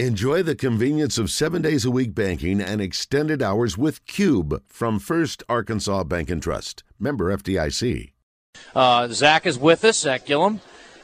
Enjoy the convenience of seven days a week banking and extended hours with Cube from First Arkansas Bank and Trust. Member FDIC. Uh, Zack is with us, Zack Gillham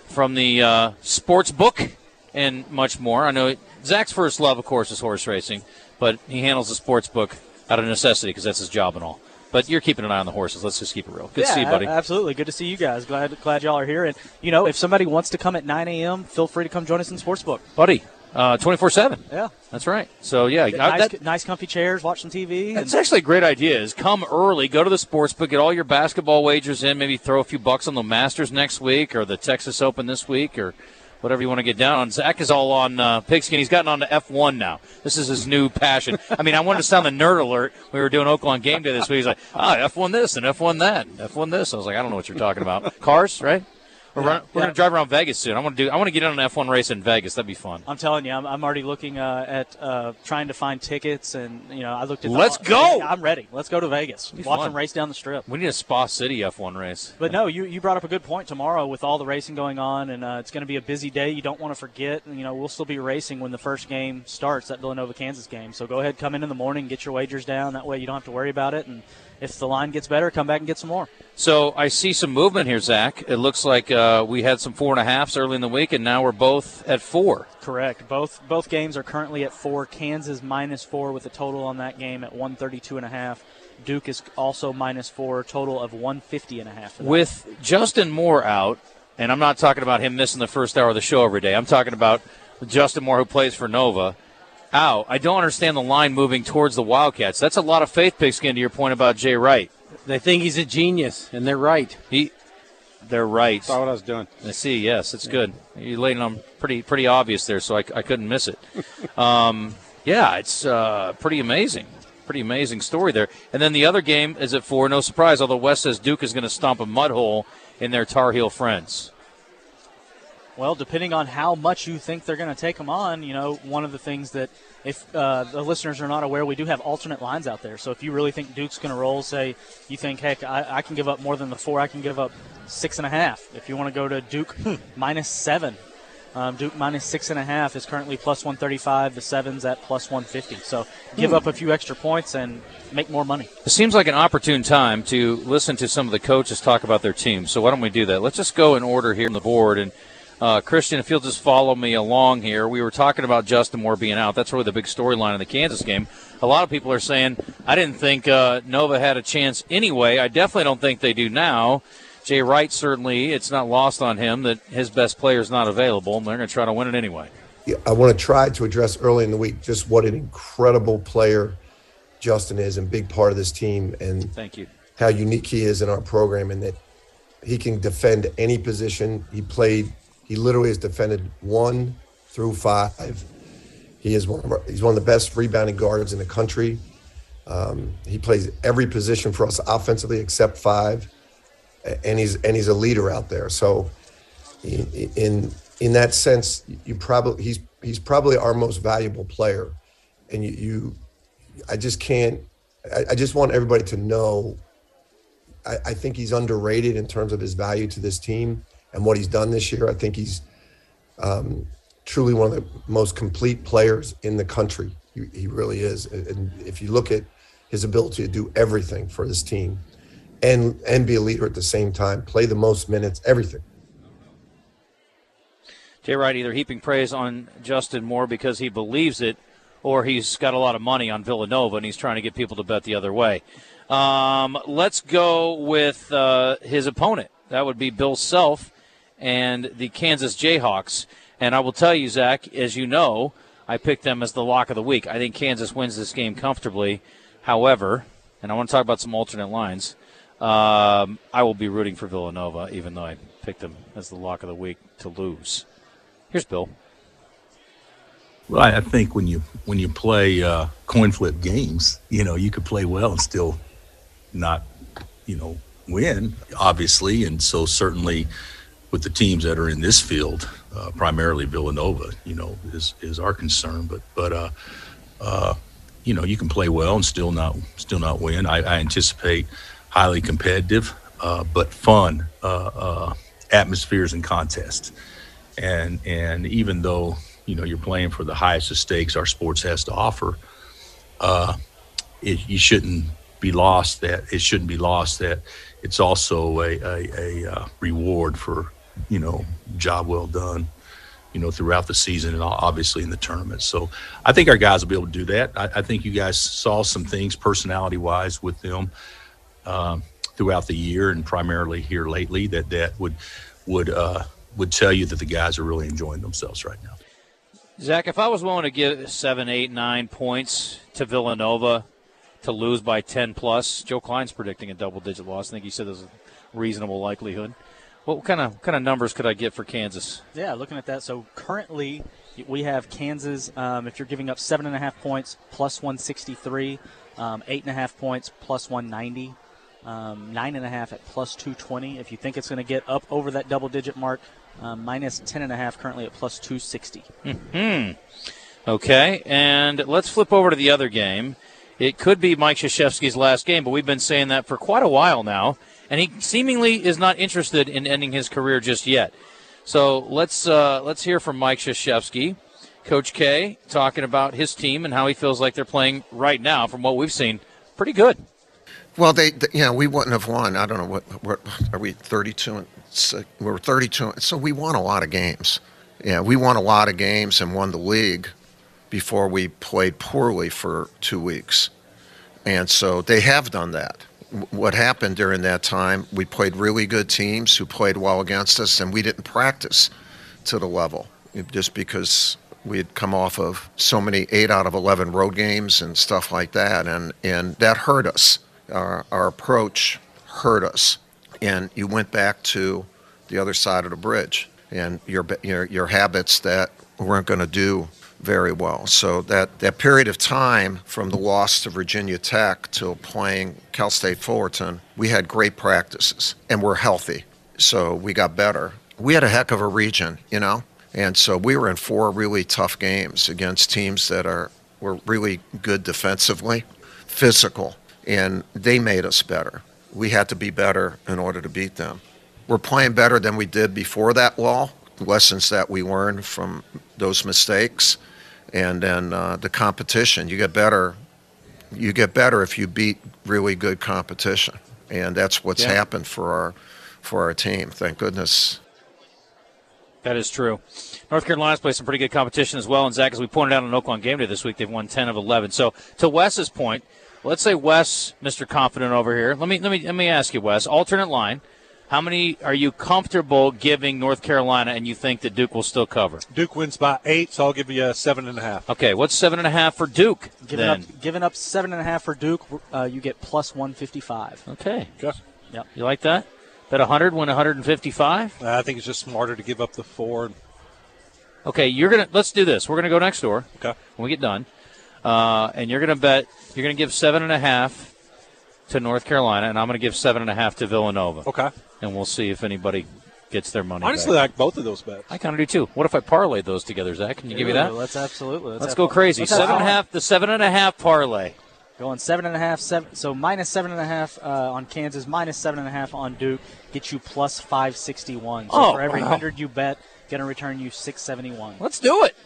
from the uh, sports book and much more. I know Zack's first love, of course, is horse racing, but he handles the sports book out of necessity because that's his job and all. But you're keeping an eye on the horses. Let's just keep it real. Good yeah, to see you, buddy. Absolutely. Good to see you guys. Glad glad y'all are here. And, you know, if somebody wants to come at 9 a.m., feel free to come join us in the sports book. Buddy, uh, 24 7. Yeah. That's right. So, yeah. Nice, I, that, nice, comfy chairs, watch some TV. That's actually a great idea. Is come early, go to the sports book, get all your basketball wagers in, maybe throw a few bucks on the Masters next week or the Texas Open this week or whatever you want to get down on. Zack is all on uh, pigskin. He's gotten on to F1 now. This is his new passion. I mean, I wanted to sound the nerd alert. We were doing Oaklawn game day this week. He's like, ah, F1 this and F1 that, F1 this. I was like, I don't know what you're talking about. Cars, right? We're, yeah, we're yeah. going to drive around Vegas soon. I want to do. I want to get in an F1 race in Vegas. That'd be fun. I'm telling you, I'm, I'm already looking uh, at uh, trying to find tickets, and you know, I looked at. Let's the, go. I'm ready. Let's go to Vegas. Watch fun. them race down the strip. We need a Spa City F1 race. But no, you you brought up a good point. Tomorrow, with all the racing going on, and uh, it's going to be a busy day. You don't want to forget. You know, we'll still be racing when the first game starts, that Villanova Kansas game. So go ahead, come in in the morning, get your wagers down. That way, you don't have to worry about it, and if the line gets better, come back and get some more. So I see some movement here, Zack. It looks like uh, we had some four and a halfs early in the week, and now we're both at four. Correct. Both both games are currently at four. Kansas minus four with a total on that game at 132 and a half. Duke is also minus four, total of 150 and a half. With Justin Moore out, and I'm not talking about him missing the first hour of the show every day. I'm talking about Justin Moore who plays for Nova out. I don't understand the line moving towards the Wildcats. That's a lot of faith, Pigskin, to your point about Jay Wright. They think he's a genius, and they're right. He, they're right. Saw what I was doing. I see. Yes, it's yeah. good. You laid it on pretty pretty obvious there, so I, I couldn't miss it. um, yeah, it's uh, pretty amazing. Pretty amazing story there. And then the other game is at four. No surprise, although West says Duke is going to stomp a mud hole in their Tar Heel friends. Well, depending on how much you think they're going to take them on, you know, one of the things that if uh, the listeners are not aware, we do have alternate lines out there. So if you really think Duke's going to roll, say you think, heck, I, I, can give up more than the four, I can give up six and a half. If you want to go to Duke minus seven, um, Duke minus six and a half is currently plus 135. The seven's at plus 150. So give hmm. up a few extra points and make more money. It seems like an opportune time to listen to some of the coaches talk about their team. So why don't we do that? Let's just go in order here on the board and – uh, Christian, if you'll just follow me along here, we were talking about Justin Moore being out. That's really the big storyline in the Kansas game. A lot of people are saying, I didn't think uh, Nova had a chance anyway. I definitely don't think they do now. Jay Wright, certainly, it's not lost on him that his best player is not available, and they're going to try to win it anyway. I want to try to address early in the week just what an incredible player Justin is and big part of this team and thank you how unique he is in our program and that he can defend any position he played he literally has defended one through five. He is one of our, he's one of the best rebounding guards in the country. Um, he plays every position for us offensively except five, and he's and he's a leader out there. So, in in that sense, you probably he's he's probably our most valuable player, and you, you I just can't. I, just want everybody to know. I, I think he's underrated in terms of his value to this team and what he's done this year. I think he's um, truly one of the most complete players in the country. He, he, really is. And if you look at his ability to do everything for this team and and be a leader at the same time, play the most minutes, everything. Jay Wright either heaping praise on Justin Moore because he believes it, or he's got a lot of money on Villanova and he's trying to get people to bet the other way. Um, let's go with uh, his opponent. That would be Bill Self and the Kansas Jayhawks. And I will tell you, Zack, as you know, I picked them as the lock of the week. I think Kansas wins this game comfortably. However, and I want to talk about some alternate lines, um, I will be rooting for Villanova, even though I picked them as the lock of the week to lose. Here's Bill. Well, I think when you when you play uh, coin flip games, you know you could play well and still not, you know, win, obviously, and so certainly with the teams that are in this field, uh, primarily Villanova, you know, is is our concern. But but uh, uh, you know, you can play well and still not still not win. I, I anticipate highly competitive, uh, but fun uh, uh, atmospheres and contests. And and even though you know you're playing for the highest of stakes our sports has to offer. It, you shouldn't be lost that it shouldn't be lost that it's also a, a, a reward for you know job well done you know throughout the season and obviously in the tournament so i think our guys will be able to do that i, I think you guys saw some things personality wise with them um, throughout the year and primarily here lately that that would would uh, would tell you that the guys are really enjoying themselves right now Zack, if I was willing to give seven, eight, nine points to Villanova to lose by 10 plus, Joe Klein's predicting a double digit loss. I think he said there's a reasonable likelihood. What kind of kind of numbers could I get for Kansas? Yeah, looking at that. So currently we have Kansas. Um, if you're giving up seven and a half points, plus 163, um, eight and a half points, plus 190, um, nine and a half at plus 220. If you think it's going to get up over that double digit mark, um, minus 10 and a half currently at plus 260. Hmm. Okay, and let's flip over to the other game. It could be Mike Krzyzewski's last game, but we've been saying that for quite a while now, and he seemingly is not interested in ending his career just yet. So let's uh, let's hear from Mike Krzyzewski, Coach K, talking about his team and how he feels like they're playing right now. From what we've seen, pretty good. Well, they, they you know, we wouldn't have won. I don't know what, what are we 32 and six, we were 32, so we won a lot of games. Yeah, we won a lot of games and won the league before we played poorly for two weeks. And so they have done that. What happened during that time, we played really good teams who played well against us, and we didn't practice to the level just because we had come off of so many eight out of 11 road games and stuff like that. And, and that hurt us. Our, our approach hurt us. And you went back to the other side of the bridge and your, your, your habits that weren't going to do very well. So that, that period of time from the loss to Virginia Tech till playing Cal State Fullerton, we had great practices and we're healthy. So we got better. We had a heck of a region, you know? And so we were in four really tough games against teams that are were really good defensively, physical, and they made us better. We had to be better in order to beat them. We're playing better than we did before that wall. Lessons that we learned from those mistakes and then uh, the competition. You get better. You get better if you beat really good competition, and that's what's yeah. happened for our for our team. Thank goodness. That is true. North Carolina's played some pretty good competition as well. And Zack, as we pointed out on Oaklawn Game Day this week, they've won 10 of 11. So to Wes's point, let's say Wes, Mr. Confident over here. Let me let me let me ask you, Wes. Alternate line. How many are you comfortable giving North Carolina, and you think that Duke will still cover? Duke wins by eight, so I'll give you a seven and a half. Okay, what's seven and a half for Duke? Giving then? up, giving up seven and a half for Duke, uh, you get plus one fifty five. Okay. Okay. Yep. You like that? Bet 100 win 155? I think it's just smarter to give up the four. Okay, you're gonna let's do this. We're gonna go next door. Okay. When we get done, uh, and you're gonna bet you're gonna give seven and a half to North Carolina, and I'm gonna give seven and a half to Villanova. Okay and we'll see if anybody gets their money. Honestly, back. I like both of those bets. I kind of do too. What if I parlayed those together, Zack? Can you give me that? Let's absolutely. Let's, let's go crazy. Let's seven and a half. The seven and a half parlay. Going seven and a half. So minus seven and a half uh, on Kansas. Minus seven and a half on Duke. Get you plus five sixty one. So oh, for every wow. hundred you bet, going to return you six seventy one. Let's do it.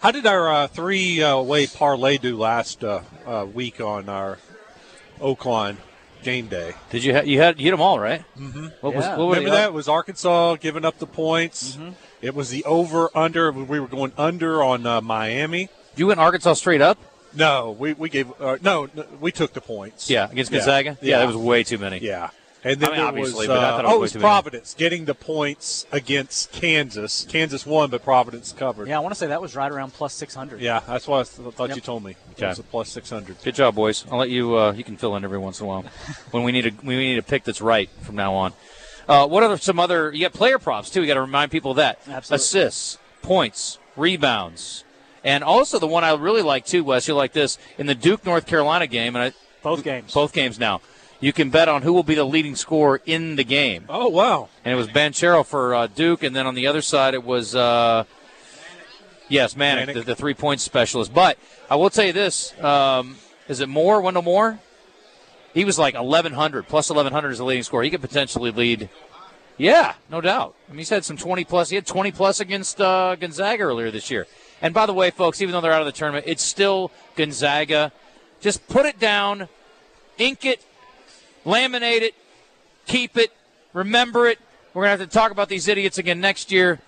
How did our uh, three uh, way parlay do last uh, uh, week on our Oaklawn? Game day. Did you ha- you had you hit them all right? Mm-hmm. What yeah. was what remember that? It was Arkansas giving up the points. Mm-hmm. It was the over under. We were going under on uh, Miami. You went Arkansas straight up. No, we we gave uh, no, no, we took the points. Yeah, against Gonzaga. Yeah, yeah, that was way too many. Yeah. And then I mean, obviously, was, but I uh, thought it it was, oh, it was Providence many. getting the points against Kansas. Kansas won, but Providence covered. Yeah, I want to say that was right around plus six hundred. Yeah, that's what I th- thought yep. you told me. Okay. It was a plus six hundred. Good job, boys. I'll let you. Uh, you can fill in every once in a while when we need a we need a pick that's right from now on. Uh, what are some other? You got player props too. You got to remind people of that. Absolutely. Assists, points, rebounds, and also the one I really like too, Wes. You like this in the Duke North Carolina game, and I, both games. Both games now you can bet on who will be the leading scorer in the game. Oh wow! And it was Banchero for uh, Duke, and then on the other side it was uh, yes, Manek, Manek. the, the three point specialist. But I will tell you this: um, is it Moore? Wendell Moore? He was like 1100 plus 1100 is the leading scorer. He could potentially lead. Yeah, no doubt. I mean, he's had some 20 plus. He had 20 plus against uh, Gonzaga earlier this year. And by the way, folks, even though they're out of the tournament, it's still Gonzaga. Just put it down, ink it, laminate it, keep it, remember it. We're going to have to talk about these idiots again next year.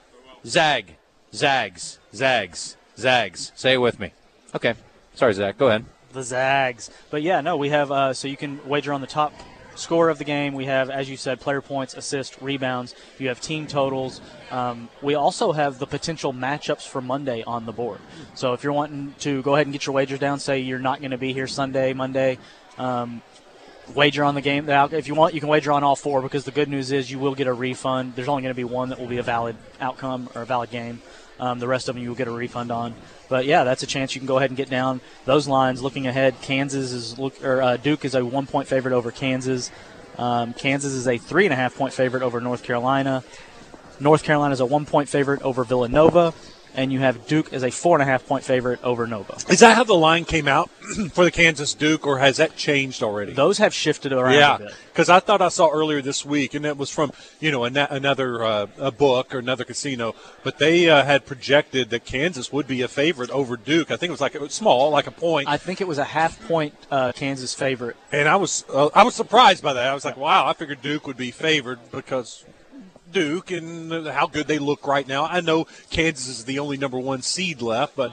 Zag, zags, zags, zags. Say it with me. Okay. Sorry, Zack. Go ahead. The Zags. But yeah, no, we have, uh, so you can wager on the top score of the game. We have, as you said, player points, assists, rebounds. You have team totals. Um, we also have the potential matchups for Monday on the board. So if you're wanting to go ahead and get your wagers down, say you're not going to be here Sunday, Monday, um, wager on the game. If you want, you can wager on all four because the good news is you will get a refund. There's only going to be one that will be a valid outcome or a valid game. Um, the rest of them you will get a refund on. But yeah, that's a chance you can go ahead and get down those lines. Looking ahead, Kansas is look or uh, Duke is a one point favorite over Kansas. Um, Kansas is a three and a half point favorite over North Carolina. North Carolina is a one point favorite over Villanova and you have Duke as a four and a half point favorite over Nova. Is that how the line came out for the Kansas Duke, or has that changed already? Those have shifted around. Yeah, because I thought I saw earlier this week, and it was from you know another uh, a book or another casino, but they uh, had projected that Kansas would be a favorite over Duke. I think it was like it was small, like a point. I think it was a half point uh, Kansas favorite, and I was uh, I was surprised by that. I was like, wow, I figured Duke would be favored because Duke and how good they look right now. I know Kansas is the only number one seed left, but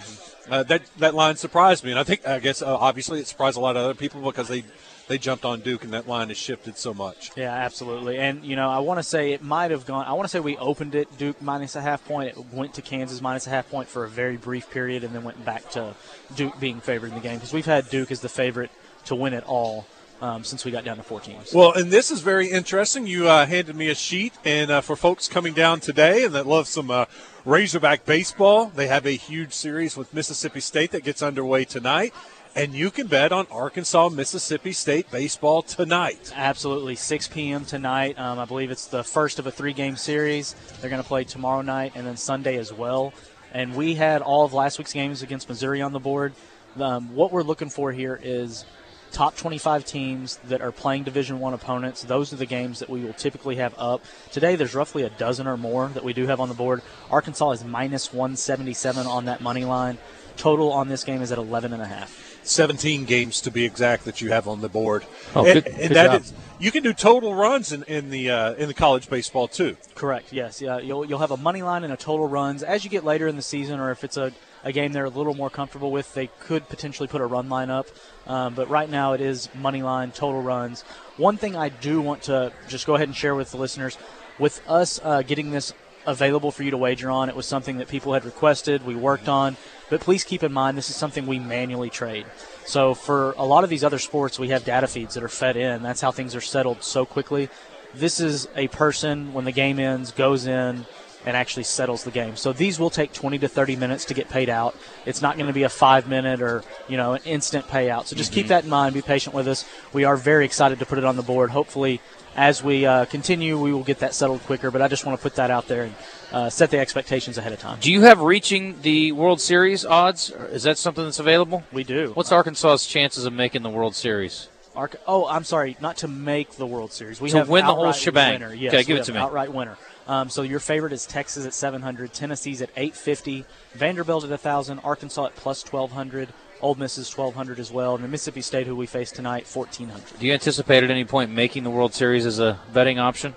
uh, that that line surprised me, and I think I guess uh, obviously it surprised a lot of other people because they they jumped on Duke and that line has shifted so much. Yeah, absolutely. And you know, I want to say it might have gone. I want to say we opened it Duke minus a half point. It went to Kansas minus a half point for a very brief period, and then went back to Duke being favored in the game because we've had Duke as the favorite to win it all um, since we got down to four teams. Well, and this is very interesting. You uh, handed me a sheet, and uh, for folks coming down today and that love some uh, Razorback baseball, they have a huge series with Mississippi State that gets underway tonight. And you can bet on Arkansas, Mississippi State baseball tonight. Absolutely. 6 p.m. tonight. Um, I believe it's the first of a three game series. They're going to play tomorrow night and then Sunday as well. And we had all of last week's games against Missouri on the board. Um, what we're looking for here is top 25 teams that are playing division one opponents those are the games that we will typically have up. Today there's roughly a dozen or more that we do have on the board. Arkansas is minus 177 on that money line. Total on this game is at 11 and a half. 17 games to be exact that you have on the board. Oh, and, good, and good job. Is, you can do total runs in, in the uh, in the college baseball too. Correct yes yeah you'll, you'll have a money line and a total runs. As you get later in the season or if it's a a game they're a little more comfortable with, they could potentially put a run line up. Um, but right now it is money line, total runs. One thing I do want to just go ahead and share with the listeners with us uh, getting this available for you to wager on, it was something that people had requested, we worked on. But please keep in mind, this is something we manually trade. So for a lot of these other sports, we have data feeds that are fed in. That's how things are settled so quickly. This is a person, when the game ends, goes in, and actually settles the game. So these will take 20 to 30 minutes to get paid out. It's not going to be a five minute or you know an instant payout. So just mm-hmm. keep that in mind. Be patient with us. We are very excited to put it on the board. Hopefully, as we uh, continue, we will get that settled quicker. But I just want to put that out there and uh, set the expectations ahead of time. Do you have reaching the World Series odds? Is that something that's available? We do. What's Arkansas's chances of making the World Series? Arca- oh, I'm sorry, not to make the World Series. We to have win the whole shebang. Winner. Yes, okay, give it to me. Outright winner. Um, so your favorite is Texas at 700, Tennessee's at 850, Vanderbilt at 1,000, Arkansas at plus 1,200. Ole Miss is 1,200 as well, and Mississippi State, who we face tonight, 1,400. Do you anticipate at any point making the World Series as a betting option?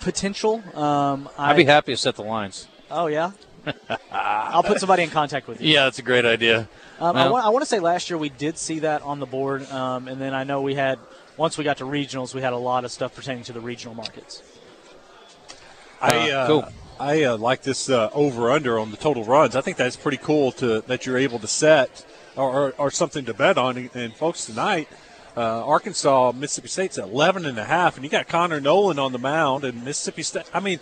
Potential. Um, I'd be happy to set the lines. Oh, yeah? I'll put somebody in contact with you. Yeah, that's a great idea. Um, well, I, want, I, want, to say last year we did see that on the board, um, and then I know we had, once we got to regionals, we had a lot of stuff pertaining to the regional markets. I uh, cool. I uh, like this uh, over under on the total runs. I think that's pretty cool to that you're able to set or, or, or something to bet on. And folks, tonight, uh, Arkansas, Mississippi State's at 11 and a half, and you got Connor Noland on the mound, and Mississippi State. I mean,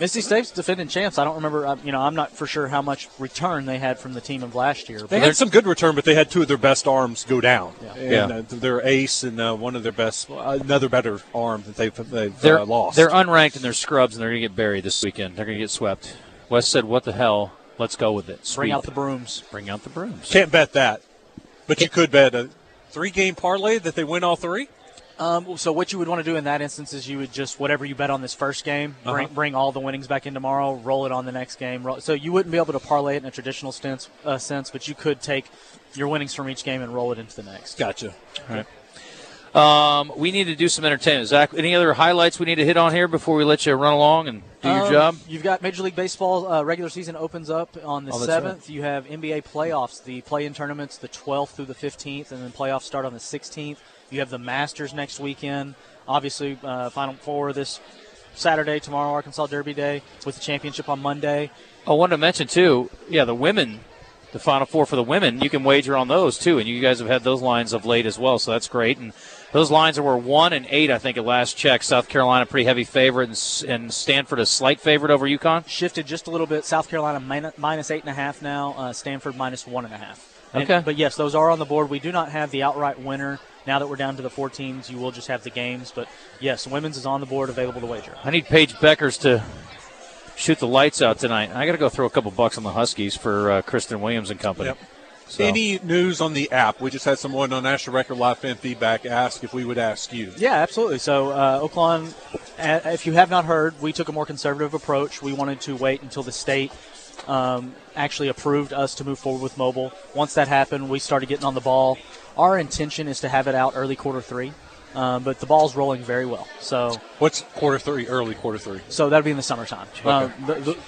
Mississippi State's defending champs. I don't remember. Uh, you know, I'm not for sure how much return they had from the team of last year. They had some good return, but they had two of their best arms go down. Yeah, and, yeah. Uh, their ace and uh, one of their best, another better arm that they've, they've they're, uh, lost. They're unranked and they're scrubs, and they're going to get buried this weekend. They're going to get swept. Wes said, "What the hell? Let's go with it. Sweep. Bring out the brooms. Bring out the brooms. Can't bet that, but you could bet a three-game parlay that they win all three." Um, so what you would want to do in that instance is you would just whatever you bet on this first game, bring, Uh-huh. bring all the winnings back in tomorrow, roll it on the next game. Roll, so you wouldn't be able to parlay it in a traditional sense, uh, sense, but you could take your winnings from each game and roll it into the next. Gotcha. Um, we need to do some entertainment. Zack, any other highlights we need to hit on here before we let you run along and do your Um, job? You've got Major League Baseball uh, regular season opens up on the Oh, that's 7th. You have NBA playoffs, the play-in tournaments the 12th through the 15th, and then playoffs start on the 16th. You have the Masters next weekend. Obviously, uh, Final Four this Saturday, tomorrow, Arkansas Derby Day, with the championship on Monday. I wanted to mention too. Yeah, the women, the Final Four for the women. You can wager on those too, and you guys have had those lines of late as well, so that's great. And those lines were one and eight, I think, at last check. South Carolina pretty heavy favorite, and, and Stanford a slight favorite over UConn. Shifted just a little bit. South Carolina minus, minus eight and a half now. Uh, Stanford minus one and a half. And- Okay. But yes, those are on the board. We do not have the outright winner. Now that we're down to the four teams, you will just have the games. But yes, women's is on the board, available to wager. I need Paige Bueckers to shoot the lights out tonight. I got to go throw a couple bucks on the Huskies for uh, Christyn Williams and company. Yep. So- Any news on the app? We just had someone on National Record Live Fan Feedback ask if we would ask you. Yeah, absolutely. So, uh, Oaklawn, if you have not heard, we took a more conservative approach. We wanted to wait until the state um, actually approved us to move forward with mobile. Once that happened, we started getting on the ball. Our intention is to have it out early quarter three, um, but the ball's rolling very well. So, What's quarter three, early quarter three? so that'll be in the summertime. Um, the- the-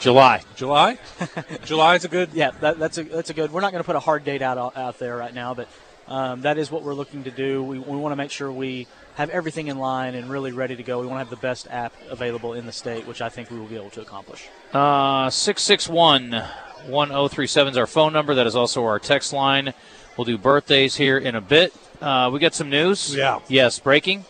July. July? is a good. yeah, that, that's a that's a good. We're not going to put a hard date out out there right now, but um, that is what we're looking to do. We, we want to make sure we have everything in line and really ready to go. We want to have the best app available in the state, which I think we will be able to accomplish. Uh, 661 1037 is our phone number. That is also our text line. We'll do birthdays here in a bit. Uh, we got some news. Yeah. Yes, breaking.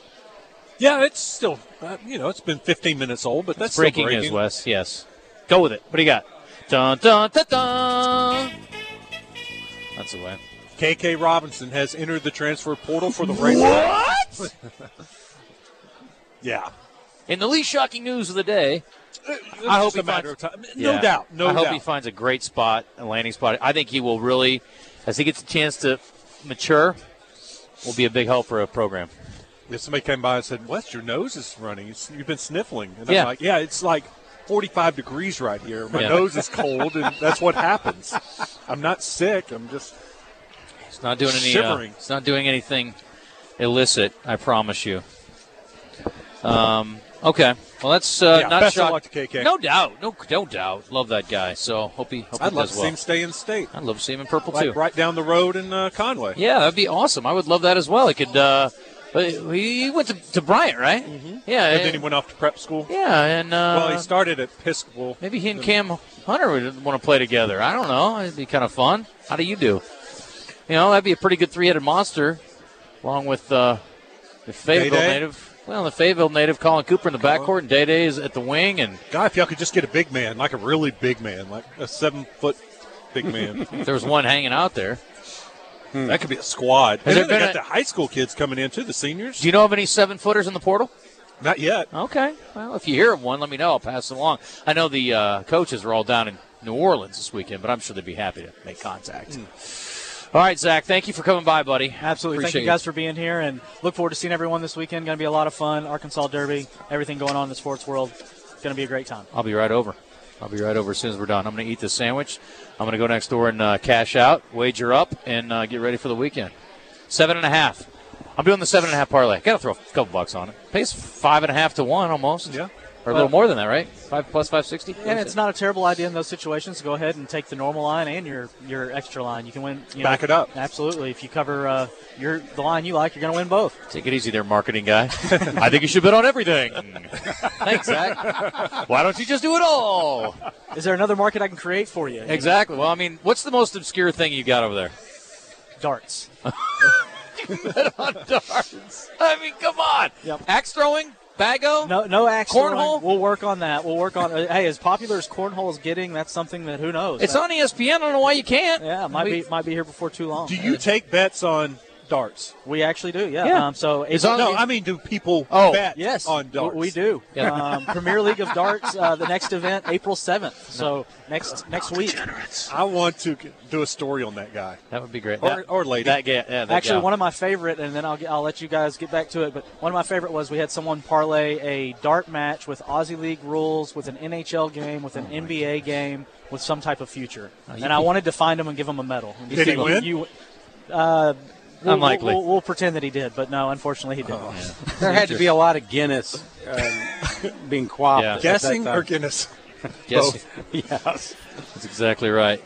Yeah, it's still, uh, you know, it's been 15 minutes old, but that's breaking, breaking news, Wes. Yes. Go with it. What do you got? Dun, dun, dun, dun. That's the way. KK Robinson has entered the transfer portal for the Razorbacks. What? yeah. In the least shocking news of the day, I hope a matter finds- of time. No Yeah. doubt. No I hope doubt. he finds a great spot, a landing spot. I think he will really, as he gets a chance to mature, will be a big help for a program. If somebody came by and said, "Wes, your nose is running. It's, you've been sniffling," and Yeah. I'm like, "Yeah, it's like 45 degrees right here. My Yeah. nose is cold, and that's what happens. I'm not sick. I'm just He's not doing any. Uh, Shivering. he's not doing anything illicit. I promise you. Um. Okay. Well, that's uh, Yeah, not best of shock- luck to KK. No doubt. No, no doubt. Love that guy. So hope he. Hope I'd he love to well. see him stay in state, I'd love to see him in purple like too. right down the road in uh, Conway. Yeah, that'd be awesome. I would love that as well. He could. Uh, but he went to, to Bryant, right? Mm-hmm. Yeah. And then he went off to prep school. yeah, and uh, well, he started at Episcopal. maybe he and Cam Hunter would want to play together. I don't know. It'd be kind of fun. How do you do? You know, that'd be a pretty good three-headed monster, along with uh, the Fayetteville native. Well, the Fayetteville native Colin Cooper in the backcourt, and Day Day is at the wing, and God, if y'all could just get a big man, like a really big man, like a seven foot big man, if there was one hanging out there. that could be a squad. Has And then they got a- the high school kids coming in too, the seniors. Do you know of any seven-footers in the portal? Not yet. Okay. Well, if you hear of one, let me know. I'll pass it along. I know the uh, coaches are all down in New Orleans this weekend, but I'm sure they'd be happy to make contact. All right, Zack. Thank you for coming by, buddy. Absolutely. Appreciate Thank you guys for being here and look forward to seeing everyone this weekend. Going to be a lot of fun. Arkansas Derby, everything going on in the sports world. Going to be a great time. I'll be right over. I'll be right over as soon as we're done. I'm going to eat this sandwich. I'm going to go next door and uh, cash out, wager up, and uh, get ready for the weekend. Seven and a half. I'm doing the seven and a half parlay. Got to throw a couple bucks on it. Pays five and a half to one almost. Yeah. Or a little more than that, right? Five plus five sixty. And it's not a terrible idea in those situations to go ahead and take the normal line and your your extra line. You can win. You know, Back it up. Absolutely. If you cover uh, your the line you like, you're going to win both. Take it easy there, marketing guy. I think you should bet on everything. Thanks, Zack. Why don't you just do it all? Is there another market I can create for you? Exactly. Well, I mean, what's the most obscure thing you got over there? Darts. Bet on darts. I mean, come on. Yep. Axe throwing, bago. No, no axe Cornhole? throwing. We'll work on that. We'll work on. Uh, hey, as popular as cornhole is getting, that's something that who knows. It's That- on ESPN. I don't know why you can't. Yeah, might We- be might be here before too long. Do you take bets on darts? We actually do, yeah. Yeah. Um, so Is April- no, I mean, do people Oh, bet Yes, on darts? We do. Um, Premier League of Darts. Uh, the next event, April seventh. So next next week. I want to do a story on that guy That would be great. or, That- or lady. That, ga- yeah, that Actually, gal. one of my favorite, and then I'll get, I'll let you guys get back to it. But one of my favorite was we had someone parlay a dart match with Aussie League rules, with an NHL game, with an NBA game, with some type of future. and I wanted to find him and give him a medal. Did he win? You, uh, we'll, Unlikely. We'll, we'll pretend that he did, but no, unfortunately, he didn't. There had to be a lot of Guinness uh, being quaffed. Yeah. at that Guessing time. or Guinness? Yes, Yes. that's exactly right.